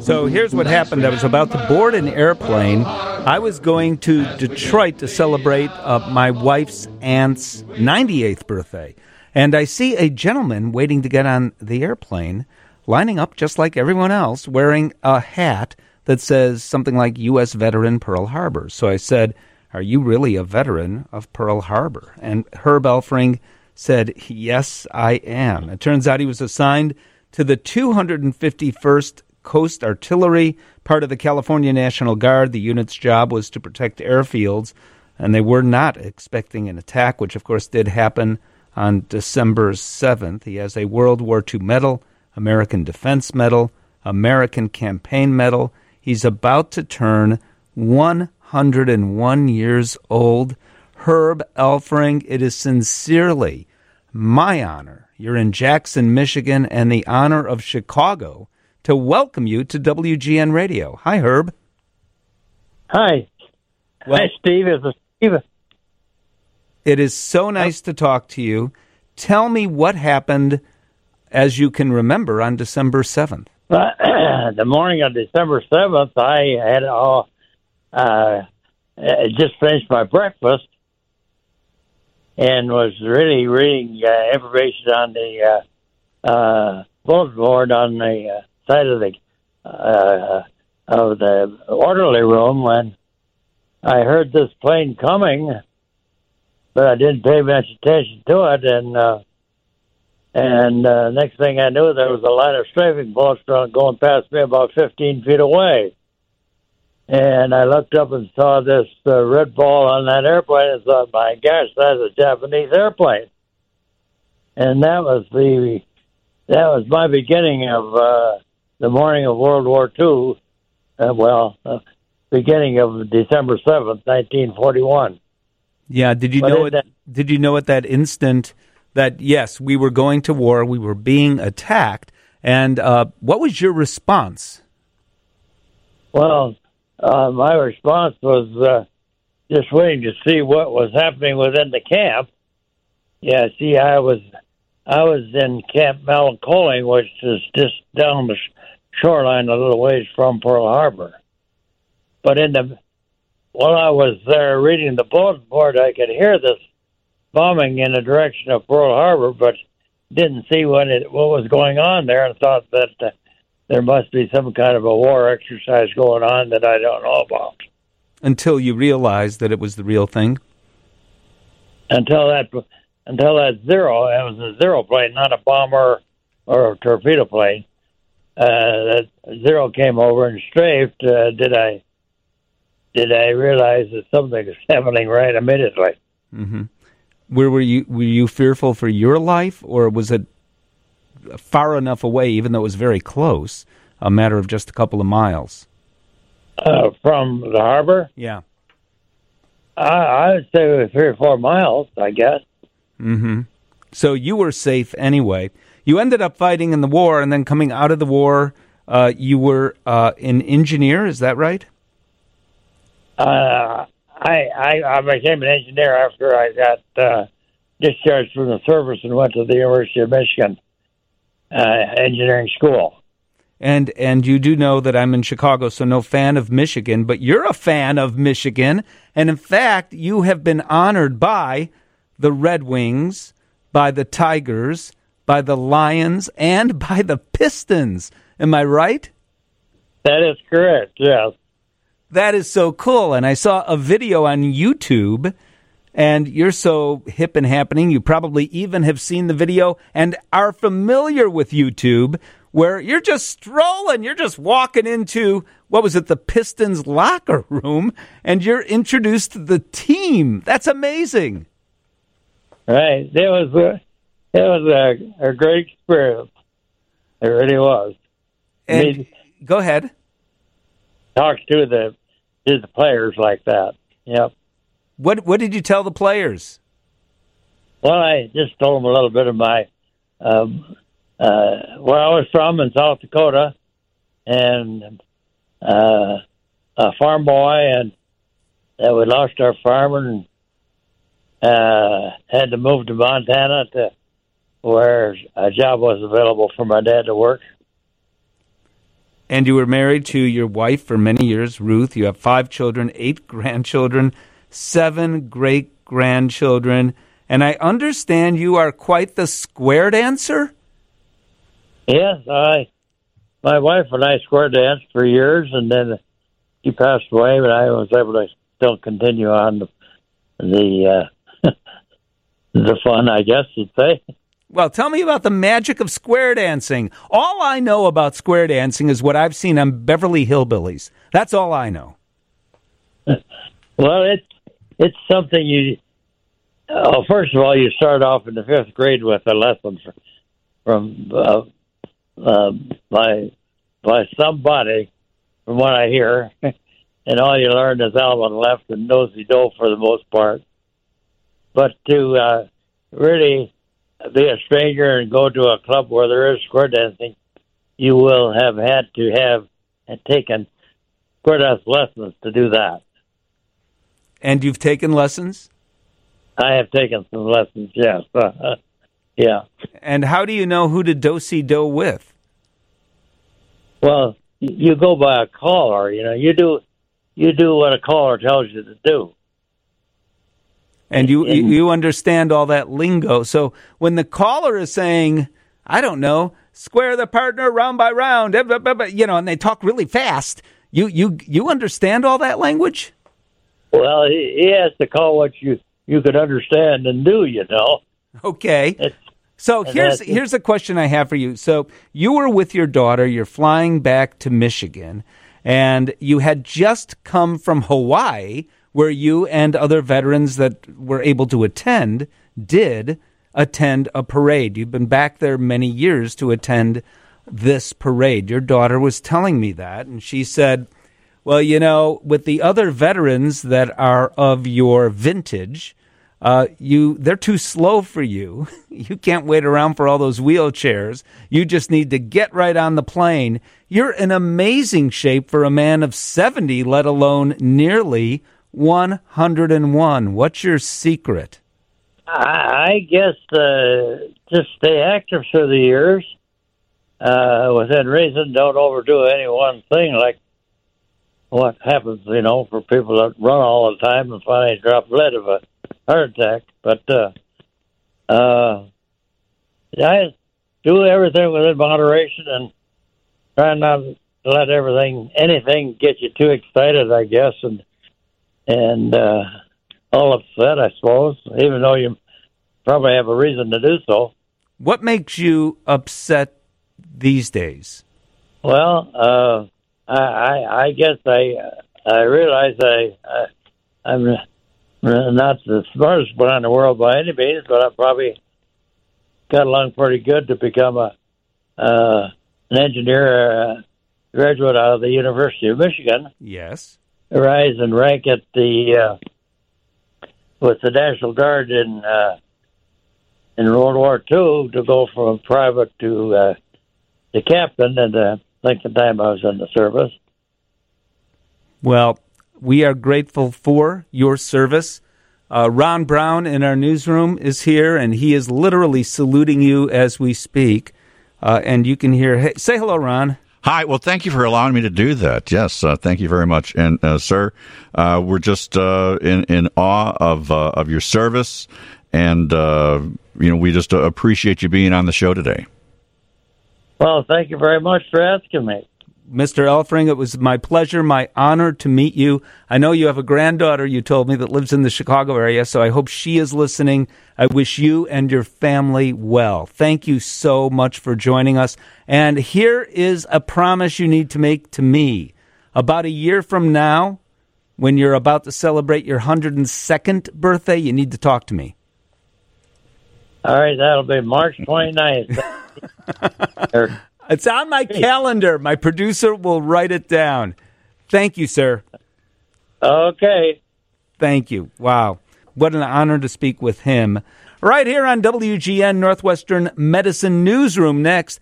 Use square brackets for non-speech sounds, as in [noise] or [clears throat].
So here's what happened. I was about to board an airplane. I was going to Detroit to celebrate uh, my wife's aunt's 98th birthday. And I see a gentleman waiting to get on the airplane, lining up just like everyone else, wearing a hat that says something like U.S. Veteran Pearl Harbor. So I said, Are you really a veteran of Pearl Harbor? And Herb Elfring said, Yes, I am. It turns out he was assigned to the 251st Coast Artillery, part of the California National Guard. The unit's job was to protect airfields, and they were not expecting an attack, which of course did happen on December 7th. He has a World War II medal, American Defense Medal, American Campaign Medal. He's about to turn 101 years old. Herb Elfring, it is sincerely my honor. You're in Jackson, Michigan, and the honor of Chicago to welcome you to WGN Radio. Hi, Herb. Hi. Well, Hi, Steve. It's Steve. It is so nice to talk to you. Tell me what happened as you can remember on December 7th. [clears throat] the morning of December 7th, I had all, uh, just finished my breakfast and was really reading uh, information on the uh, uh, bulletin board on the uh, side of the uh, of the orderly room when I heard this plane coming, but I didn't pay much attention to it, and uh, and uh, next thing I knew, there was a line of strafing bullets going past me about 15 feet away. And I looked up and saw this uh, red ball on that airplane and thought, my gosh, that's a Japanese airplane. And that was the that was my beginning of uh, the morning of World War II, uh, well, uh, beginning of December seventh, nineteen forty-one. Yeah, did you but know it? That, did you know at that instant that yes, we were going to war, we were being attacked, and uh, what was your response? Well, uh, my response was uh, just waiting to see what was happening within the camp. Yeah, see, I was I was in Camp Malakole, which is just down the shoreline a little ways from Pearl Harbor. But in the while I was there reading the bulletin board, I could hear this bombing in the direction of Pearl Harbor, but didn't see what it what was going on there, and thought that uh, there must be some kind of a war exercise going on that I don't know about. Until you realized that it was the real thing. Until that, until that zero, it was a zero plane, not a bomber or a torpedo plane that zero came over and strafed, uh, did I did I realize that something was [laughs] happening right immediately? Mm-hmm. Where were you? Were you fearful for your life, or was it far enough away, even though it was very close, a matter of just a couple of miles? Uh, from the harbor? Yeah. I, I would say three or four miles, I guess. Mm-hmm. So you were safe anyway you ended up fighting in the war, and then coming out of the war, uh, you were uh, an engineer. Is that right? Uh, I, I, I became an engineer after I got uh, discharged from the service and went to the University of Michigan uh, engineering school. And and you do know that I'm in Chicago, so no fan of Michigan, but you're a fan of Michigan, and in fact, you have been honored by the Red Wings, by the Tigers, by the Lions and by the Pistons. Am I right? That is correct, yes. That is so cool. And I saw a video on YouTube, and you're so hip and happening. You probably even have seen the video and are familiar with YouTube, where you're just strolling, you're just walking into what was it, the Pistons locker room, and you're introduced to the team. That's amazing. Right. There was. Uh, it was a, a great experience. It really was. And I mean, go ahead. Talk to the to the players like that. Yep. What What did you tell the players? Well, I just told them a little bit of my um, uh, where I was from in South Dakota, and uh, a farm boy, and that we lost our farm and uh, had to move to Montana to where a job was available for my dad to work. And you were married to your wife for many years, Ruth. You have five children, eight [laughs] grandchildren, seven great grandchildren. And I understand you are quite the square dancer? Yes, I. My wife and I square danced for years, and then she passed away, but I was able to still continue on the the, uh, [laughs] the fun, I guess you'd say. Well, tell me about the magic of square dancing. All I know about square dancing is what I've seen on Beverly Hillbillies. That's all I know. [laughs] well, it's it's something you. Oh, first of all, you start off in the fifth grade with a lesson from uh, uh, by by somebody, from what I hear, [laughs] and all you learn is allemande left and nosy do for the most part. But to uh, really be a stranger and go to a club where there is square dancing, you will have had to have and taken square dance lessons to do that. And you've taken lessons? I have taken some lessons, yes. [laughs] Yeah. And how do you know who to do si do with? Well, you go by a caller. You know, you do you do what a caller tells you to do and you you understand all that lingo. So when the caller is saying, I don't know, square the partner round by round, eh, you know, and they talk really fast, you you you understand all that language? Well, he has to call what you you could understand and do, you know. Okay. It's, so here's here's a question I have for you. So you were with your daughter, you're flying back to Michigan, and you had just come from Hawaii where you and other veterans that were able to attend did attend a parade. You've been back there many years to attend this parade. Your daughter was telling me that, and she said, Well, you know, with the other veterans that are of your vintage, uh, you they're too slow for you. [laughs] You can't wait around for all those wheelchairs. You just need to get right on the plane. You're in amazing shape for a man of 70, let alone nearly 101. What's your secret? I guess uh, just stay active through the years. Uh, within reason, don't overdo any one thing. Like what happens, you know, for people that run all the time and finally drop dead of a heart attack. But uh, uh, I do everything within moderation and try not to let everything, anything, get you too excited. I guess and and uh, all upset, I suppose, even though you probably have a reason to do so. What makes you upset these days? Well, uh, I, I, I guess I I realize I, I I'm not the smartest one in the world by any means, but I probably got along pretty good to become a uh, an engineer, uh, graduate out of the University of Michigan. Yes rise and rank at the uh, with the National Guard in uh, in World War II to go from private to uh, the captain at the length of time I was in the service. Well, we are grateful for your service. Uh, Ron Brown in our newsroom is here, and he is literally saluting you as we speak. Uh, and you can hear. Hey, say hello, Ron. Hi. Well, thank you for allowing me to do that. Yes, uh, thank you very much. And uh, sir, uh, we're just uh, in in awe of uh, of your service, and uh, you know we just appreciate you being on the show today. Well, thank you very much for asking me. Mr. Elfring, it was my pleasure, my honor to meet you. I know you have a granddaughter, you told me, that lives in the Chicago area, so I hope she is listening. I wish you and your family well. Thank you so much for joining us. And here is a promise you need to make to me. About a year from now, when you're about to celebrate your 102nd birthday, you need to talk to me. All right, that'll be March 29th. [laughs] It's on my calendar. My producer will write it down. Thank you, sir. Okay. Thank you. Wow. What an honor to speak with him. Right here on WGN Northwestern Medicine Newsroom next.